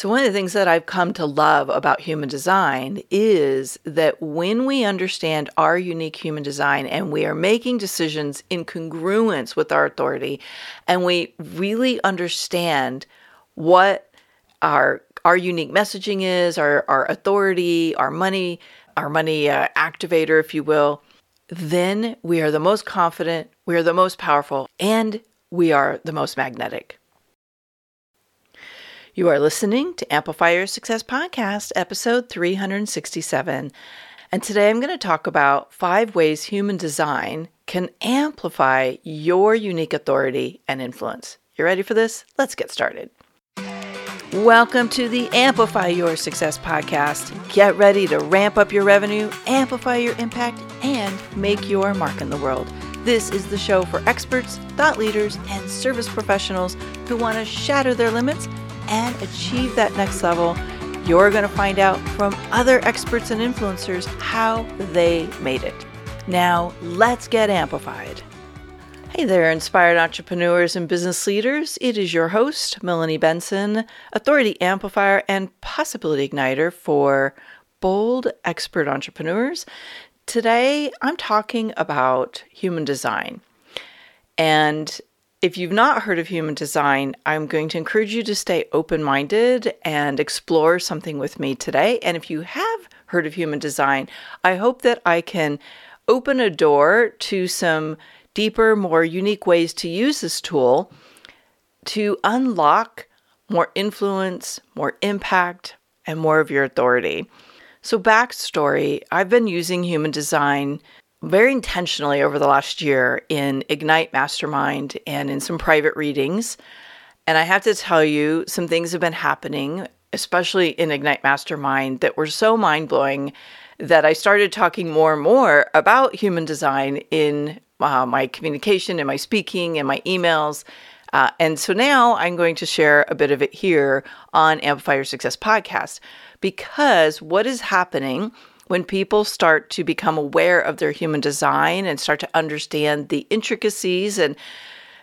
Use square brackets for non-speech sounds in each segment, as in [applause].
So, one of the things that I've come to love about human design is that when we understand our unique human design and we are making decisions in congruence with our authority, and we really understand what our our unique messaging is, our, our authority, our money, our money uh, activator, if you will, then we are the most confident, we are the most powerful, and we are the most magnetic. You are listening to Amplify Your Success Podcast, episode 367. And today I'm going to talk about five ways human design can amplify your unique authority and influence. You ready for this? Let's get started. Welcome to the Amplify Your Success podcast. Get ready to ramp up your revenue, amplify your impact, and make your mark in the world. This is the show for experts, thought leaders, and service professionals who want to shatter their limits and achieve that next level. You're going to find out from other experts and influencers how they made it. Now, let's get amplified. Hey there, inspired entrepreneurs and business leaders. It is your host, Melanie Benson, authority amplifier and possibility igniter for bold expert entrepreneurs. Today, I'm talking about human design. And if you've not heard of human design, I'm going to encourage you to stay open minded and explore something with me today. And if you have heard of human design, I hope that I can open a door to some deeper, more unique ways to use this tool to unlock more influence, more impact, and more of your authority. So, backstory I've been using human design very intentionally over the last year in Ignite Mastermind and in some private readings. And I have to tell you, some things have been happening, especially in Ignite Mastermind, that were so mind blowing that I started talking more and more about human design in uh, my communication in my speaking in my emails. Uh, and so now I'm going to share a bit of it here on Amplify Your Success podcast because what is happening when people start to become aware of their human design and start to understand the intricacies and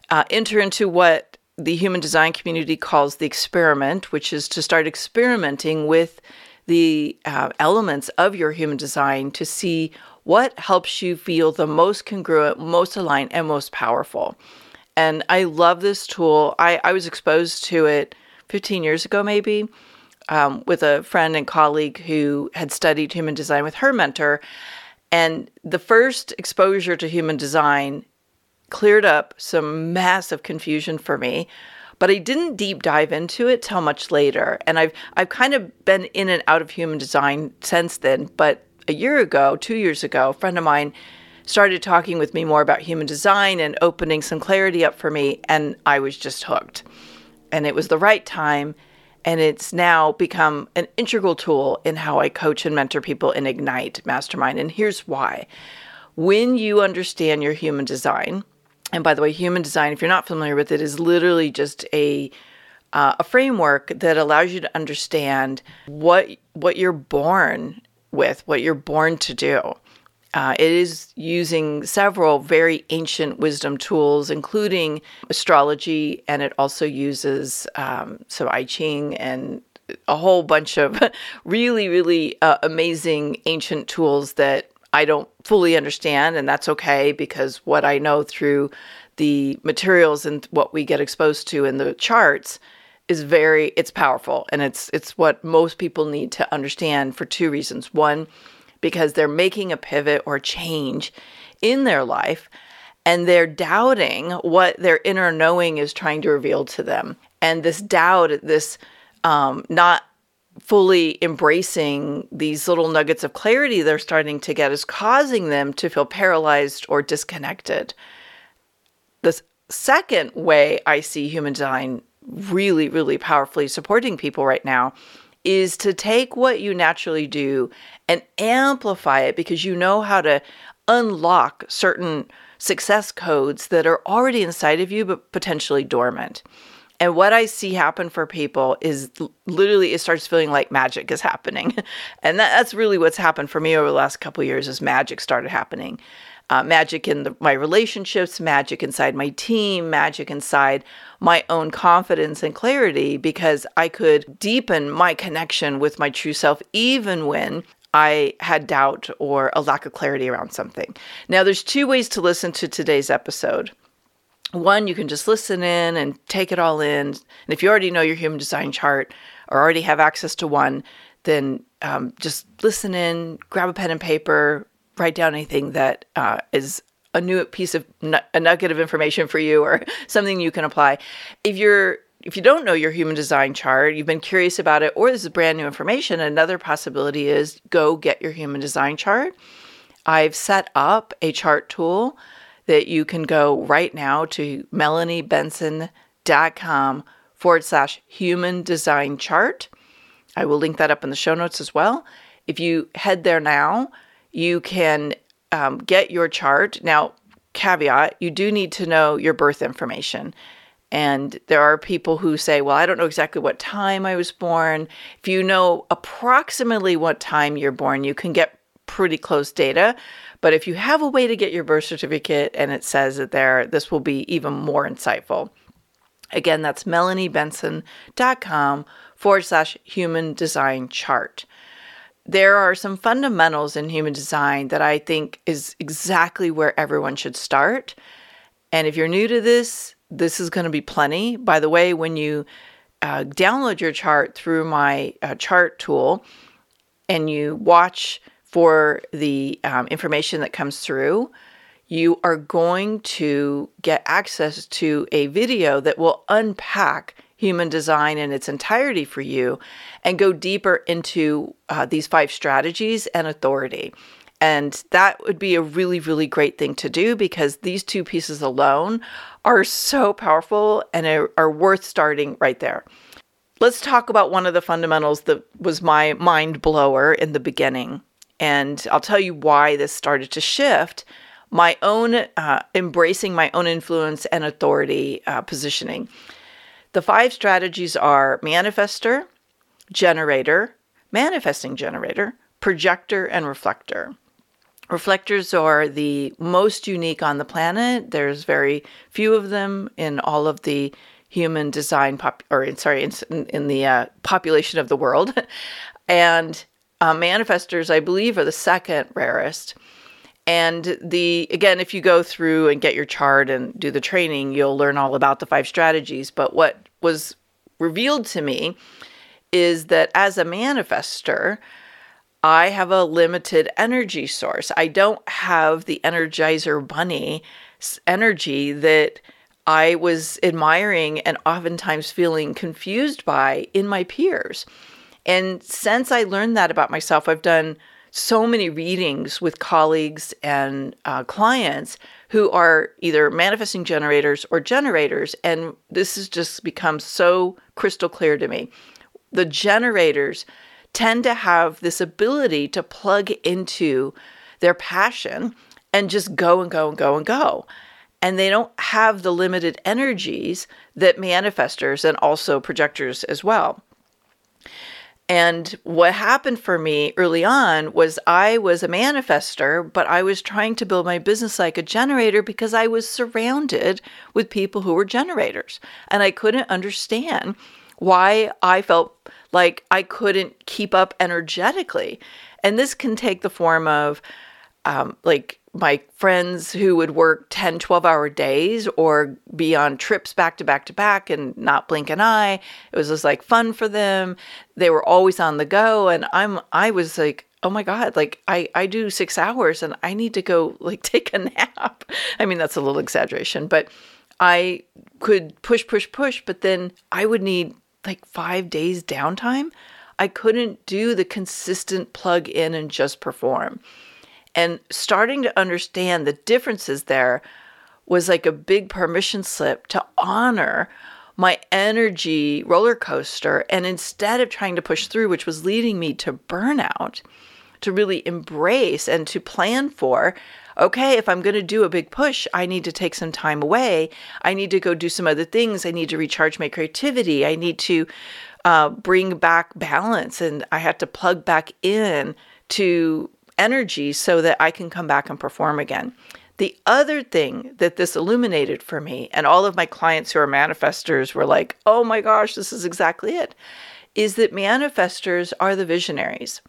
uh, enter into what the human design community calls the experiment, which is to start experimenting with the uh, elements of your human design to see what helps you feel the most congruent, most aligned, and most powerful. And I love this tool. I, I was exposed to it 15 years ago, maybe, um, with a friend and colleague who had studied human design with her mentor. And the first exposure to human design cleared up some massive confusion for me but I didn't deep dive into it till much later. And I've I've kind of been in and out of human design since then, but a year ago, two years ago, a friend of mine started talking with me more about human design and opening some clarity up for me, and I was just hooked. And it was the right time, and it's now become an integral tool in how I coach and mentor people in Ignite Mastermind. And here's why. When you understand your human design, and by the way, human design, if you're not familiar with it, is literally just a uh, a framework that allows you to understand what what you're born with, what you're born to do. Uh, it is using several very ancient wisdom tools, including astrology, and it also uses um, some I Ching and a whole bunch of [laughs] really, really uh, amazing ancient tools that I don't fully understand, and that's okay because what I know through the materials and what we get exposed to in the charts is very it's powerful and it's it's what most people need to understand for two reasons. One, because they're making a pivot or change in their life and they're doubting what their inner knowing is trying to reveal to them. And this doubt, this um, not fully embracing these little nuggets of clarity they're starting to get is causing them to feel paralyzed or disconnected. The second way I see human design really, really powerfully supporting people right now is to take what you naturally do and amplify it because you know how to unlock certain success codes that are already inside of you but potentially dormant. And what I see happen for people is literally it starts feeling like magic is happening. [laughs] and that, that's really what's happened for me over the last couple years is magic started happening. Uh, magic in the, my relationships, magic inside my team, magic inside my own confidence and clarity because I could deepen my connection with my true self even when I had doubt or a lack of clarity around something. Now, there's two ways to listen to today's episode. One, you can just listen in and take it all in. And if you already know your human design chart or already have access to one, then um, just listen in, grab a pen and paper, write down anything that uh, is a new piece of a nugget of information for you or [laughs] something you can apply. If you're if you don't know your human design chart, you've been curious about it, or this is brand new information, another possibility is go get your human design chart. I've set up a chart tool that you can go right now to melaniebenson.com forward slash human design chart. I will link that up in the show notes as well. If you head there now, you can um, get your chart. Now, caveat, you do need to know your birth information. And there are people who say, well, I don't know exactly what time I was born. If you know approximately what time you're born, you can get pretty close data. But if you have a way to get your birth certificate and it says it there, this will be even more insightful. Again, that's melaniebenson.com forward slash human design chart there are some fundamentals in human design that I think is exactly where everyone should start. And if you're new to this, this is going to be plenty. By the way, when you uh, download your chart through my uh, chart tool and you watch for the um, information that comes through, you are going to get access to a video that will unpack human design in its entirety for you and go deeper into uh, these five strategies and authority. And that would be a really, really great thing to do because these two pieces alone are so powerful and are, worth starting right there. Let's talk about one of the fundamentals that was my mind blower in the beginning. And I'll tell you why this started to shift my own uh, embracing my own influence and authority uh, positioning. The five strategies are manifester, generator, manifesting generator, projector, and reflector. Reflectors are the most unique on the planet. There's very few of them in all of the human design pop or sorry in, in the uh, population of the world [laughs] and uh, manifestors i believe are the second rarest and the again, if you go through and get your chart and do the training, you'll learn all about the five strategies. But what was revealed to me is that as a manifester, I have a limited energy source. I don't have the energizer bunny energy that I was admiring and oftentimes feeling confused by in my peers. And since I learned that about myself, I've done so many readings with colleagues and uh, clients who are either manifesting generators or generators. And this has just become so crystal clear to me. The generators tend to have this ability to plug into their passion and just go and go and go and go. And they don't have the limited energies that manifestors and also projectors as well. And what happened for me early on was I was a manifester, but I was trying to build my business like a generator because I was surrounded with people who were generators. And I couldn't understand why I felt like I couldn't keep up energetically. And this can take the form of um, like my friends who would work 10, 12 hour days or be on trips back to back to back and not blink an eye. It was just like fun for them. They were always on the go. And I'm, I was like, oh my God, like I, I do six hours and I need to go like [laughs] take a nap. I mean, that's a little exaggeration, but I could push, push, push, but then I would need like five days downtime. I couldn't do the consistent plug in and just perform. And starting to understand the differences there was like a big permission slip to honor my energy roller coaster. And instead of trying to push through, which was leading me to burnout, to really embrace and to plan for okay, if I'm going to do a big push, I need to take some time away. I need to go do some other things. I need to recharge my creativity. I need to uh, bring back balance and I have to plug back in to energy so that I can come back and perform again. The other thing that this illuminated for me, and all of my clients who are manifestors were like, oh my gosh, this is exactly it, is that manifestors are the visionaries.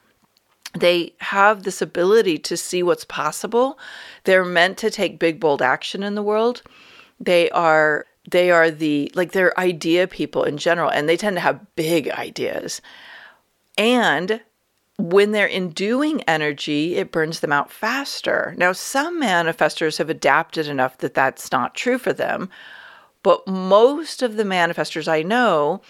They have this ability to see what's possible. They're meant to take big, bold action in the world. They are they are the like they're idea people in general and they tend to have big ideas and when they're in doing energy, it burns them out faster. Now, some manifestors have adapted enough that that's not true for them, but most of the manifestors I know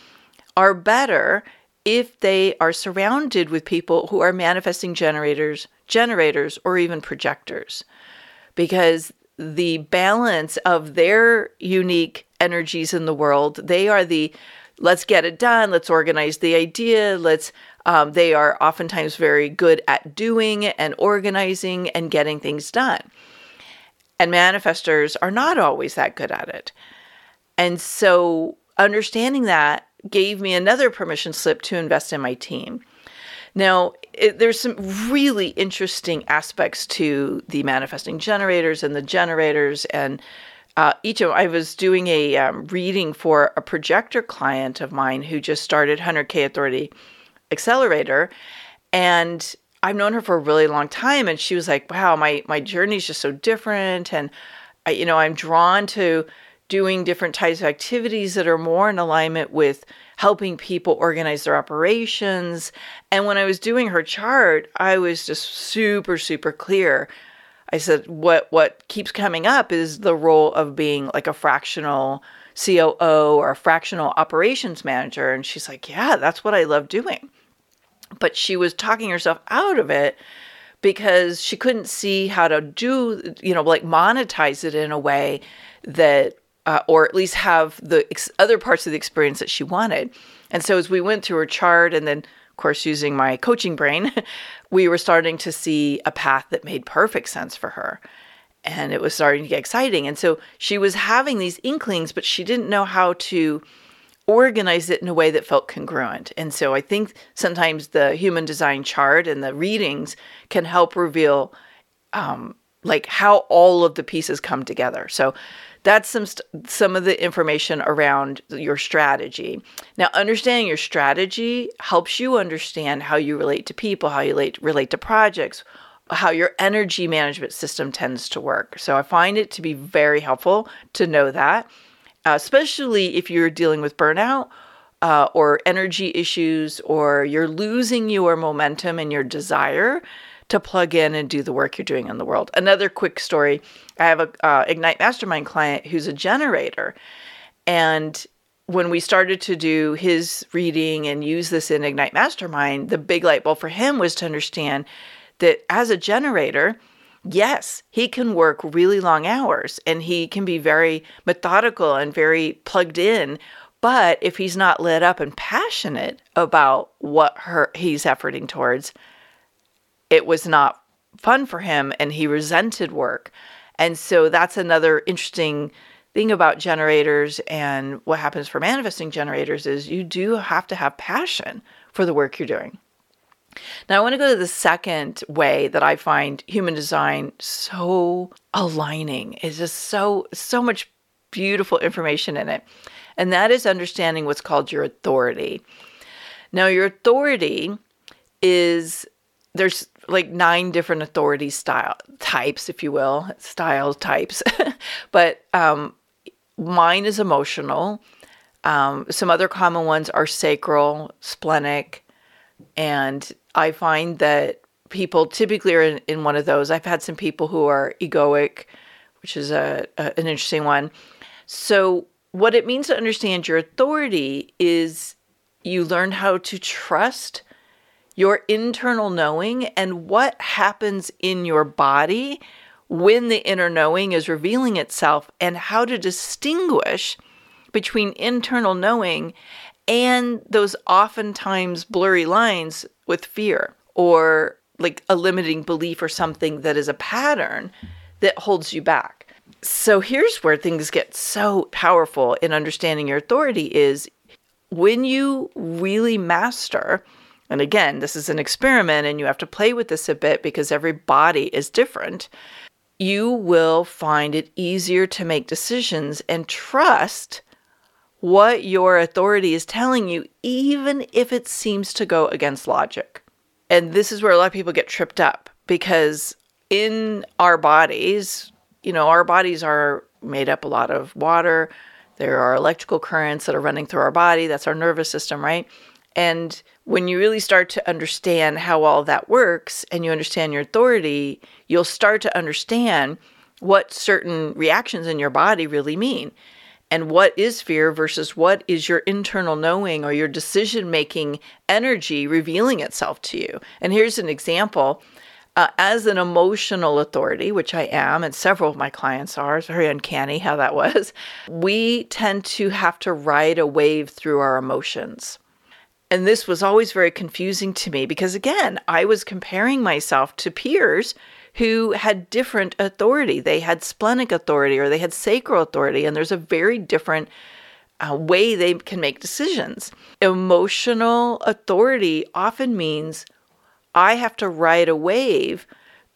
are better if they are surrounded with people who are manifesting generators, generators, or even projectors, because the balance of their unique energies in the world, they are the let's get it done, let's organize the idea, let's um, they are oftentimes very good at doing and organizing and getting things done. And manifestors are not always that good at it. And so understanding that gave me another permission slip to invest in my team. Now, it, there's some really interesting aspects to the manifesting generators and the generators and uh, each of I was doing a um, reading for a projector client of mine who just started 100K Authority accelerator and I've known her for a really long time and she was like, "Wow, my my journey is just so different and I, you know, I'm drawn to doing different types of activities that are more in alignment with helping people organize their operations." And when I was doing her chart, I was just super super clear. I said, "What what keeps coming up is the role of being like a fractional COO or a fractional operations manager." And she's like, "Yeah, that's what I love doing." but she was talking herself out of it because she couldn't see how to do, you know, like monetize it in a way that, uh, or at least have the ex- other parts of the experience that she wanted. And so as we went through her chart and then, course, using my coaching brain, [laughs] we were starting to see a path that made perfect sense for her. And it was starting to get exciting. And so she was having these inklings, but she didn't know how to organize it in a way that felt congruent. And so I think sometimes the human design chart and the readings can help reveal um, like how all of the pieces come together. So that's some st- some of the information around your strategy. Now, understanding your strategy helps you understand how you relate to people, how you relate relate to projects, how your energy management system tends to work. So I find it to be very helpful to know that uh, especially if you're dealing with burnout uh, or energy issues, or you're losing your momentum and your desire to plug in and do the work you're doing in the world. Another quick story I have a uh, Ignite Mastermind client who's a generator. And when we started to do his reading and use this in Ignite Mastermind, the big light bulb for him was to understand that as a generator, yes, he can work really long hours and he can be very methodical and very plugged in. But if he's not lit up and passionate about what her, he's efforting towards, it was not fun for him and he resented work. And so that's another interesting thing about generators and what happens for manifesting generators is you do have to have passion for the work you're doing. Now, I want to go to the second way that I find human design so aligning. It's just so, so much beautiful information in it. And that is understanding what's called your authority. Now, your authority is there's like nine different authority style types, if you will, style types. [laughs] but um, mine is emotional. Um, some other common ones are sacral, splenic, and I find that people typically are in, in one of those. I've had some people who are egoic, which is a, a, an interesting one. So, what it means to understand your authority is you learn how to trust your internal knowing and what happens in your body when the inner knowing is revealing itself and how to distinguish between internal knowing and those oftentimes blurry lines with fear or like a limiting belief or something that is a pattern that holds you back. So here's where things get so powerful in understanding your authority is when you really master and again, this is an experiment and you have to play with this a bit because every body is different, you will find it easier to make decisions and trust what your authority is telling you, even if it seems to go against logic. And this is where a lot of people get tripped up because in our bodies, you know, our bodies are made up a lot of water. There are electrical currents that are running through our body. That's our nervous system, right? And when you really start to understand how all that works and you understand your authority, you'll start to understand what certain reactions in your body really mean and what is fear versus what is your internal knowing or your decision making energy revealing itself to you. And here's an example. Uh, as an emotional authority, which I am, and several of my clients are, it's very uncanny how that [laughs] was, we tend to have to ride a wave through our emotions. And this was always very confusing to me because, again, I was comparing myself to peers who had different authority. They had splenic authority or they had sacral authority, and there's a very different uh, way they can make decisions. Emotional authority often means I have to ride a wave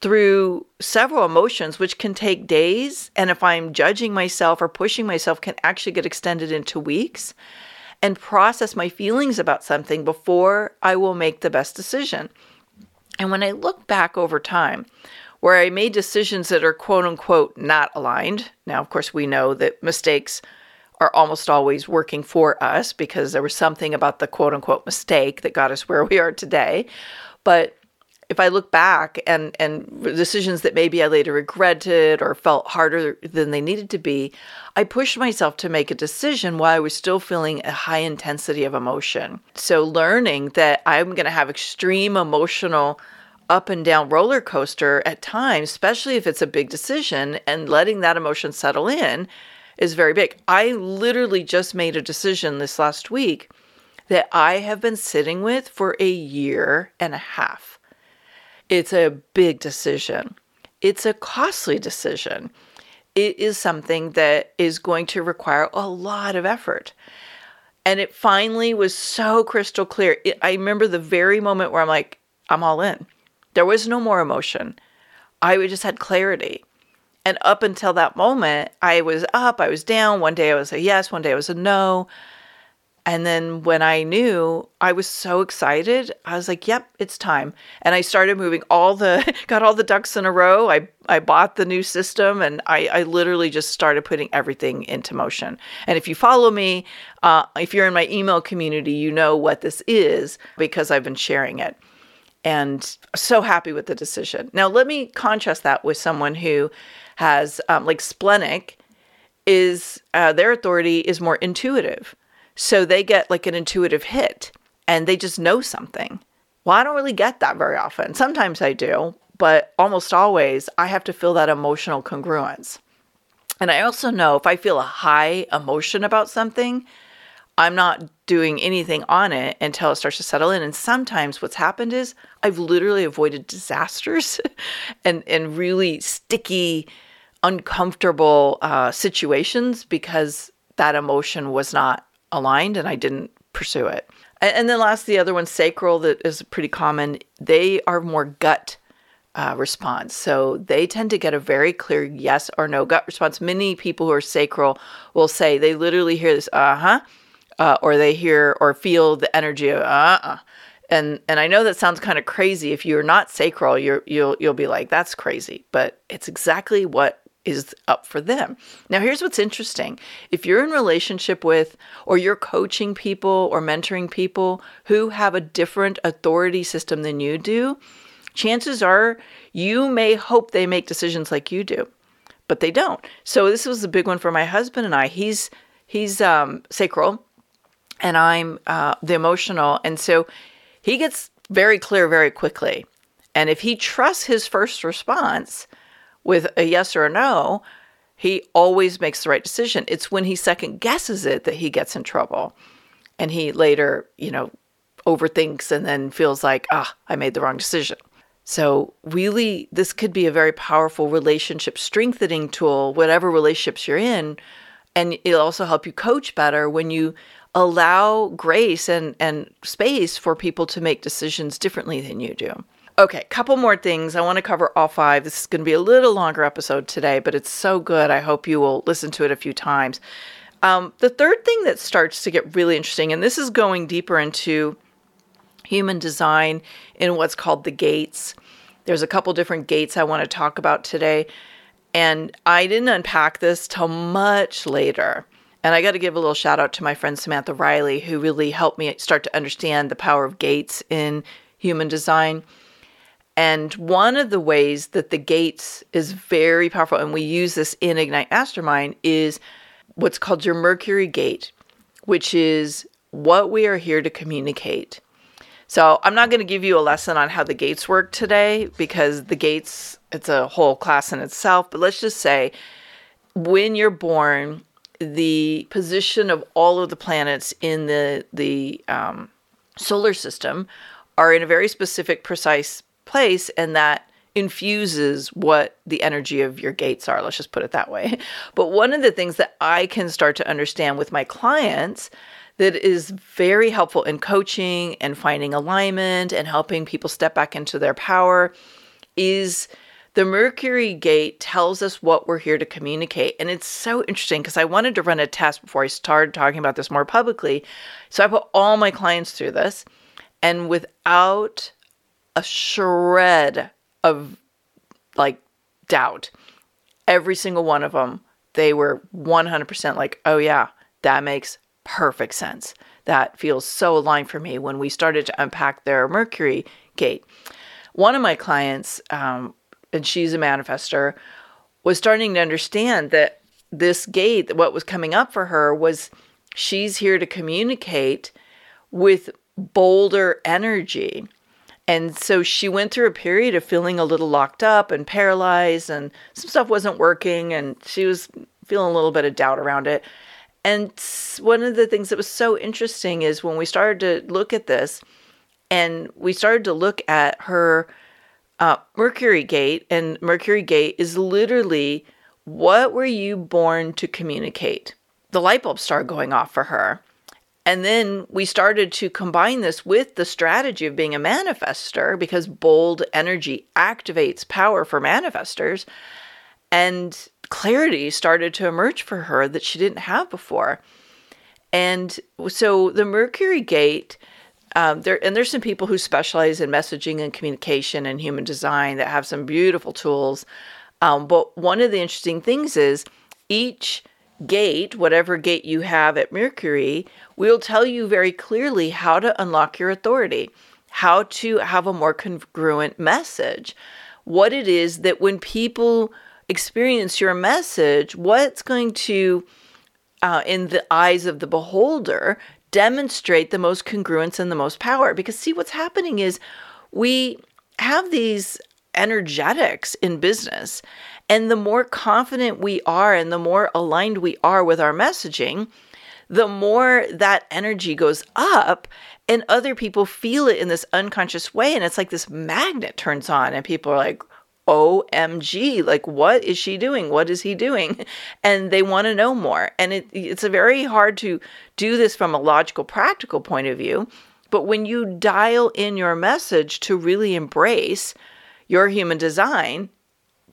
through several emotions, which can take days. And if I'm judging myself or pushing myself, can actually get extended into weeks and process my feelings about something before I will make the best decision. And when I look back over time, where I made decisions that are quote unquote not aligned, now, of course, we know that mistakes are almost always working for us because there was something about the quote unquote mistake that got us where we are today. But if I look back and and decisions that maybe I later regretted or felt harder than they needed to be, I pushed myself to make a decision while I was still feeling a high intensity of emotion. So learning that I'm going to have extreme emotional up and down roller coaster at times, especially if it's a big decision and letting that emotion settle in is very big. I literally just made a decision this last week that I have been sitting with for a year and a half. It's a big decision. It's a costly decision. It is something that is going to require a lot of effort. And it finally was so crystal clear. It, I remember the very moment where I'm like, I'm all in. There was no more emotion. I just had clarity. And up until that moment, I was up, I was down. One day I was a yes, one day I was a no. And then when I knew, I was so excited. I was like, "Yep, it's time." And I started moving all the [laughs] got all the ducks in a row. I I bought the new system and I I literally just started putting everything into motion. And if you follow me, uh, if you're in my email community, you know what this is because I've been sharing it. And so happy with the decision. Now let me contrast that with someone who has um, like splenic is uh, their authority is more intuitive so they get like an intuitive hit and they just know something. Well, I don't really get that very often. Sometimes I do, but almost always I have to feel that emotional congruence. And I also know if I feel a high emotion about something, I'm not doing anything on it until it starts to settle in. And sometimes what's happened is I've literally avoided disasters [laughs] and, and really sticky, uncomfortable uh, situations because that emotion was not aligned and I didn't pursue it. And, then last, the other one, sacral, that is pretty common. They are more gut uh, response. So they tend to get a very clear yes or no gut response. Many people who are sacral will say they literally hear this, uh-huh, uh, or they hear or feel the energy of uh-uh. And and I know that sounds kind of crazy. If you're not sacral, you're you'll you'll be like, that's crazy. But it's exactly what is up for them. Now, here's what's interesting. If you're in relationship with or you're coaching people or mentoring people who have a different authority system than you do, chances are you may hope they make decisions like you do, but they don't. So this was a big one for my husband and I. He's he's um, sacral, and I'm uh, the emotional, and so he gets very clear very quickly. And if he trusts his first response, with a yes or a no, he always makes the right decision. It's when he second guesses it that he gets in trouble. And he later, you know, overthinks and then feels like, ah, I made the wrong decision. So, really, this could be a very powerful relationship strengthening tool, whatever relationships you're in. And it'll also help you coach better when you allow grace and, and space for people to make decisions differently than you do. Okay, couple more things. I want to cover all five. This is going to be a little longer episode today, but it's so good. I hope you will listen to it a few times. Um, the third thing that starts to get really interesting, and this is going deeper into human design in what's called the gates. There's a couple different gates I want to talk about today. And I didn't unpack this till much later. And I got to give a little shout out to my friend Samantha Riley, who really helped me start to understand the power of gates in human design. And one of the ways that the gates is very powerful, and we use this in Ignite Mastermind, is what's called your Mercury gate, which is what we are here to communicate. So I'm not going to give you a lesson on how the gates work today because the gates, it's a whole class in itself. But let's just say when you're born, the position of all of the planets in the, the um, solar system are in a very specific, precise place, and that infuses what the energy of your gates are. Let's just put it that way. [laughs] But one of the things that I can start to understand with my clients that is very helpful in coaching and finding alignment and helping people step back into their power is the Mercury gate tells us what we're here to communicate. And it's so interesting because I wanted to run a test before I started talking about this more publicly. So I put all my clients through this, and without a shred of like doubt, every single one of them, they were 100% like, oh, yeah, that makes perfect sense. That feels so aligned for me when we started to unpack their Mercury gate. One of my clients, um, and she's a manifester, was starting to understand that this gate, what was coming up for her was she's here to communicate with bolder energy. And so she went through a period of feeling a little locked up and paralyzed, and some stuff wasn't working, and she was feeling a little bit of doubt around it. And one of the things that was so interesting is when we started to look at this and we started to look at her uh, Mercury gate, and Mercury gate is literally what were you born to communicate? The light bulb started going off for her. And then we started to combine this with the strategy of being a manifester because bold energy activates power for manifestors. And clarity started to emerge for her that she didn't have before. And so the Mercury Gate, um, there and there's some people who specialize in messaging and communication and human design that have some beautiful tools. Um, but one of the interesting things is each gate, whatever gate you have at Mercury, will tell you very clearly how to unlock your authority, how to have a more congruent message, what it is that when people experience your message, what's going to, uh, in the eyes of the beholder, demonstrate the most congruence and the most power? Because, see, what's happening is we have these energetics in business. And the more confident we are and the more aligned we are with our messaging, the more that energy goes up and other people feel it in this unconscious way. And it's like this magnet turns on, and people are like, OMG, like what is she doing? What is he doing? [laughs] And they want to know more. And it, it's very hard to do this from a logical, practical point of view. But when you dial in your message to really embrace your human design,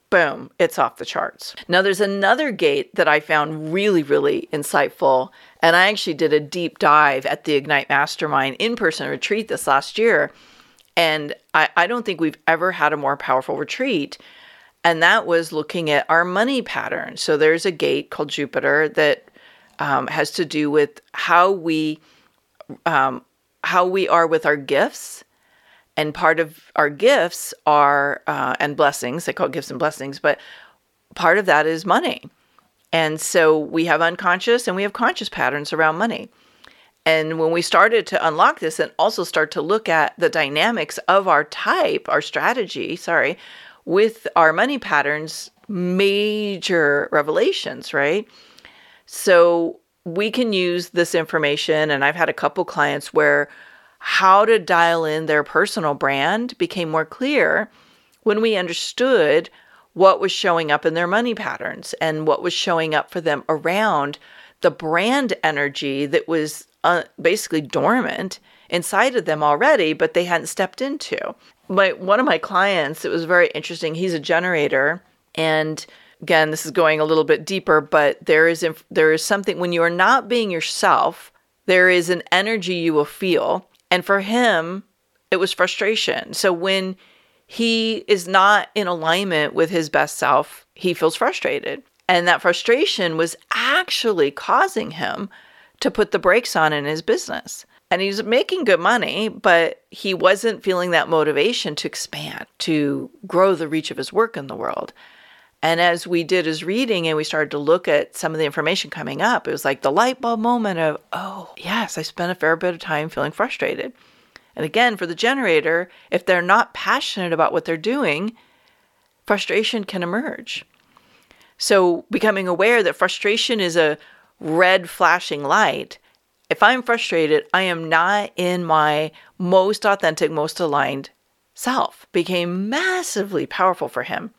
boom, it's off the charts. Now, there's another gate that I found really, really insightful. And I actually did a deep dive at the Ignite Mastermind in person retreat this last year. And I, I don't think we've ever had a more powerful retreat. And that was looking at our money pattern. So there's a gate called Jupiter that um, has to do with how we um, how we are with our gifts. And part of our gifts are uh, and blessings. They call it gifts and blessings, but part of that is money. And so we have unconscious and we have conscious patterns around money. And when we started to unlock this and also start to look at the dynamics of our type, our strategy, sorry, with our money patterns, major revelations, right? So we can use this information. And I've had a couple clients where how to dial in their personal brand became more clear when we understood what was showing up in their money patterns and what was showing up for them around the brand energy that was uh, basically dormant inside of them already, but they hadn't stepped into. My one of my clients, it was very interesting. He's a generator, and again, this is going a little bit deeper, but there is there is something when you are not being yourself, there is an energy you will feel, and for him, it was frustration. So when he is not in alignment with his best self, he feels frustrated. And that frustration was actually causing him to put the brakes on in his business. And he's making good money, but he wasn't feeling that motivation to expand, to grow the reach of his work in the world. And as we did his reading and we started to look at some of the information coming up, it was like the light bulb moment of, oh, yes, I spent a fair bit of time feeling frustrated. And again, for the generator, if they're not passionate about what they're doing, frustration can emerge. So, becoming aware that frustration is a red flashing light. If I'm frustrated, I am not in my most authentic, most aligned self, became massively powerful for him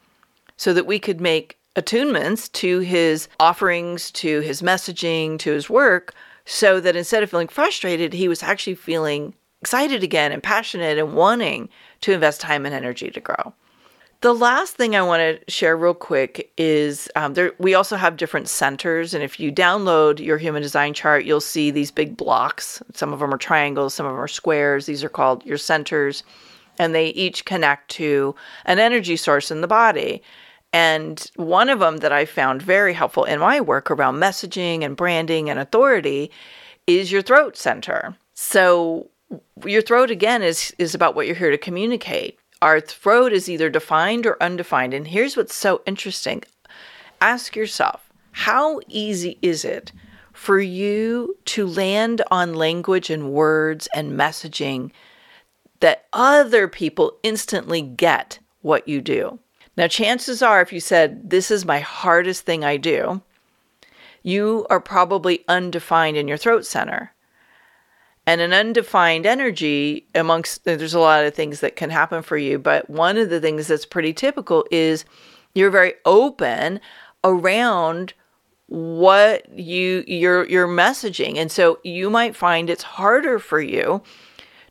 so that we could make attunements to his offerings, to his messaging, to his work, so that instead of feeling frustrated, he was actually feeling excited again and passionate and wanting to invest time and energy to grow. The last thing I want to share real quick is um, there. We also have different centers, and if you download your human design chart, you'll see these big blocks. Some of them are triangles, some of them are squares. These are called your centers, and they each connect to an energy source in the body. And one of them that I found very helpful in my work around messaging and branding and authority is your throat center. So your throat again is is about what you're here to communicate. Our throat is either defined or undefined. And here's what's so interesting. Ask yourself, how easy is it for you to land on language and words and messaging that other people instantly get what you do? Now, chances are, if you said, This is my hardest thing I do, you are probably undefined in your throat center. And an undefined energy amongst uh, there's a lot of things that can happen for you but one of the things that's pretty typical is you're very open around what you your your messaging. And so you might find it's harder for you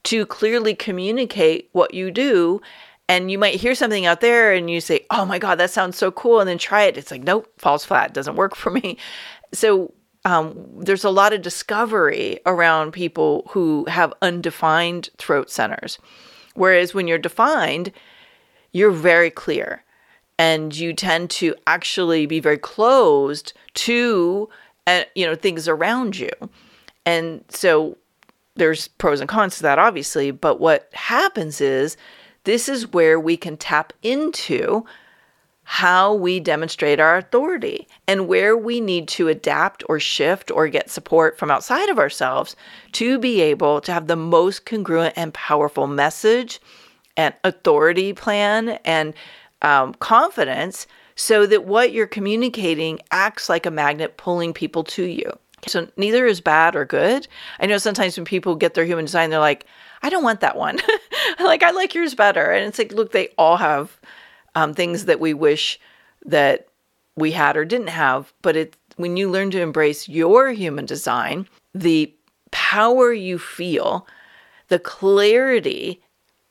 to clearly communicate what you do and you might hear something out there and you say oh my god that sounds so cool and then try it it's like nope falls flat doesn't work for me so um, there's a lot of discovery around people who have undefined throat centers. Whereas when you're defined, you're very clear and you tend to actually be very closed to uh, you know things around you. And so there's pros and cons to that obviously, but what happens is this is where we can tap into how we demonstrate our authority and where we need to adapt or shift or get support from outside of ourselves to be able to have the most congruent and powerful message and authority plan and um, confidence so that what you're communicating acts like a magnet pulling people to you. So neither is bad or good. I know sometimes when people get their human design, they're like, I don't want that one. [laughs] like, I like yours better. And it's like, look, they all have um, things that we wish that we had or didn't have. But it when you learn to embrace your human design, the power you feel, the clarity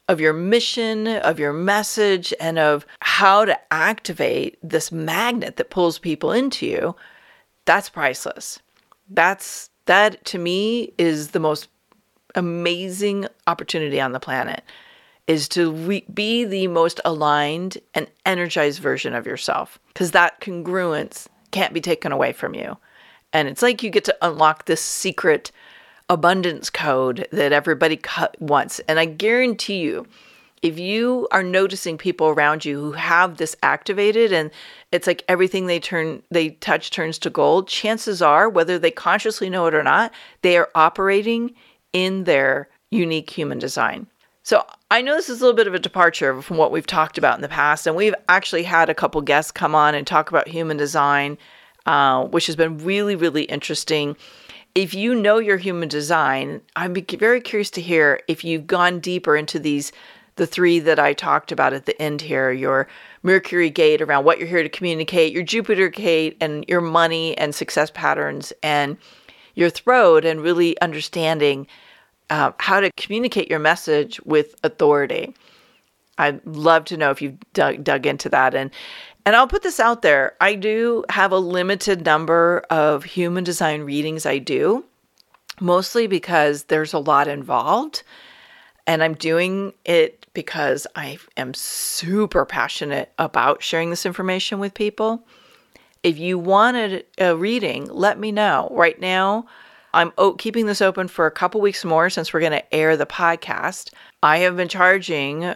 of your mission, of your message, and of how to activate this magnet that pulls people into you, that's priceless. That's that to me is the most amazing opportunity on the planet is to re- be the most aligned and energized version of yourself because that congruence can't be taken away from you. And it's like you get to unlock this secret abundance code that everybody wants. And I guarantee you, if you are noticing people around you who have this activated and it's like everything they turn they touch turns to gold, chances are whether they consciously know it or not, they are operating in their unique human design. So I know this is a little bit of a departure from what we've talked about in the past, and we've actually had a couple guests come on and talk about human design, uh, which has been really, really interesting. If you know your human design, I'm very curious to hear if you've gone deeper into these, the three that I talked about at the end here your Mercury gate around what you're here to communicate, your Jupiter gate, and your money and success patterns, and your throat and really understanding uh, how to communicate your message with authority. I'd love to know if you've dug, dug into that. And and I'll put this out there. I do have a limited number of human design readings I do, mostly because there's a lot involved. And I'm doing it because I am super passionate about sharing this information with people. If you wanted a reading, let me know. Right now, I'm keeping this open for a couple weeks more since we're going to air the podcast. I have been charging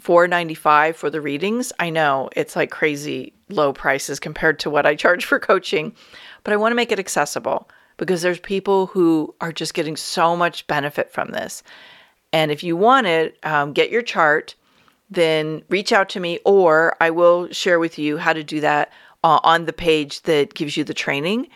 495 for the readings. I know it's like crazy low prices compared to what I charge for coaching, but I want to make it accessible because there's people who are just getting so much benefit from this. And if you want it, um, get your chart, then reach out to me, or I will share with you how to do that uh, on the page that gives you the training.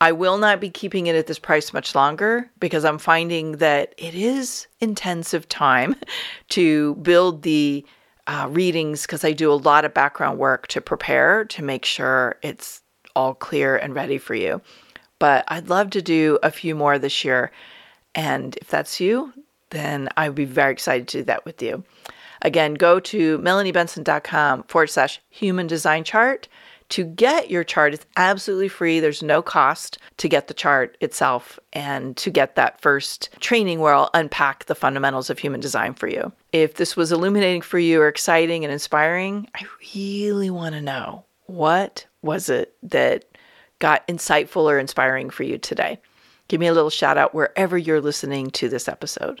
I will not be keeping it at this price much longer because I'm finding that it is intensive time [laughs] to build the uh, readings because I do a lot of background work to prepare to make sure it's all clear and ready for you. But I'd love to do a few more this year. And if that's you, then I'd be very excited to do that with you. Again, go to melaniebenson.com forward slash human design chart to get your chart, it's absolutely free. There's no cost to get the chart itself and to get that first training where I'll unpack the fundamentals of human design for you. If this was illuminating for you or exciting and inspiring, I really want to know what was it that got insightful or inspiring for you today? Give me a little shout out wherever you're listening to this episode.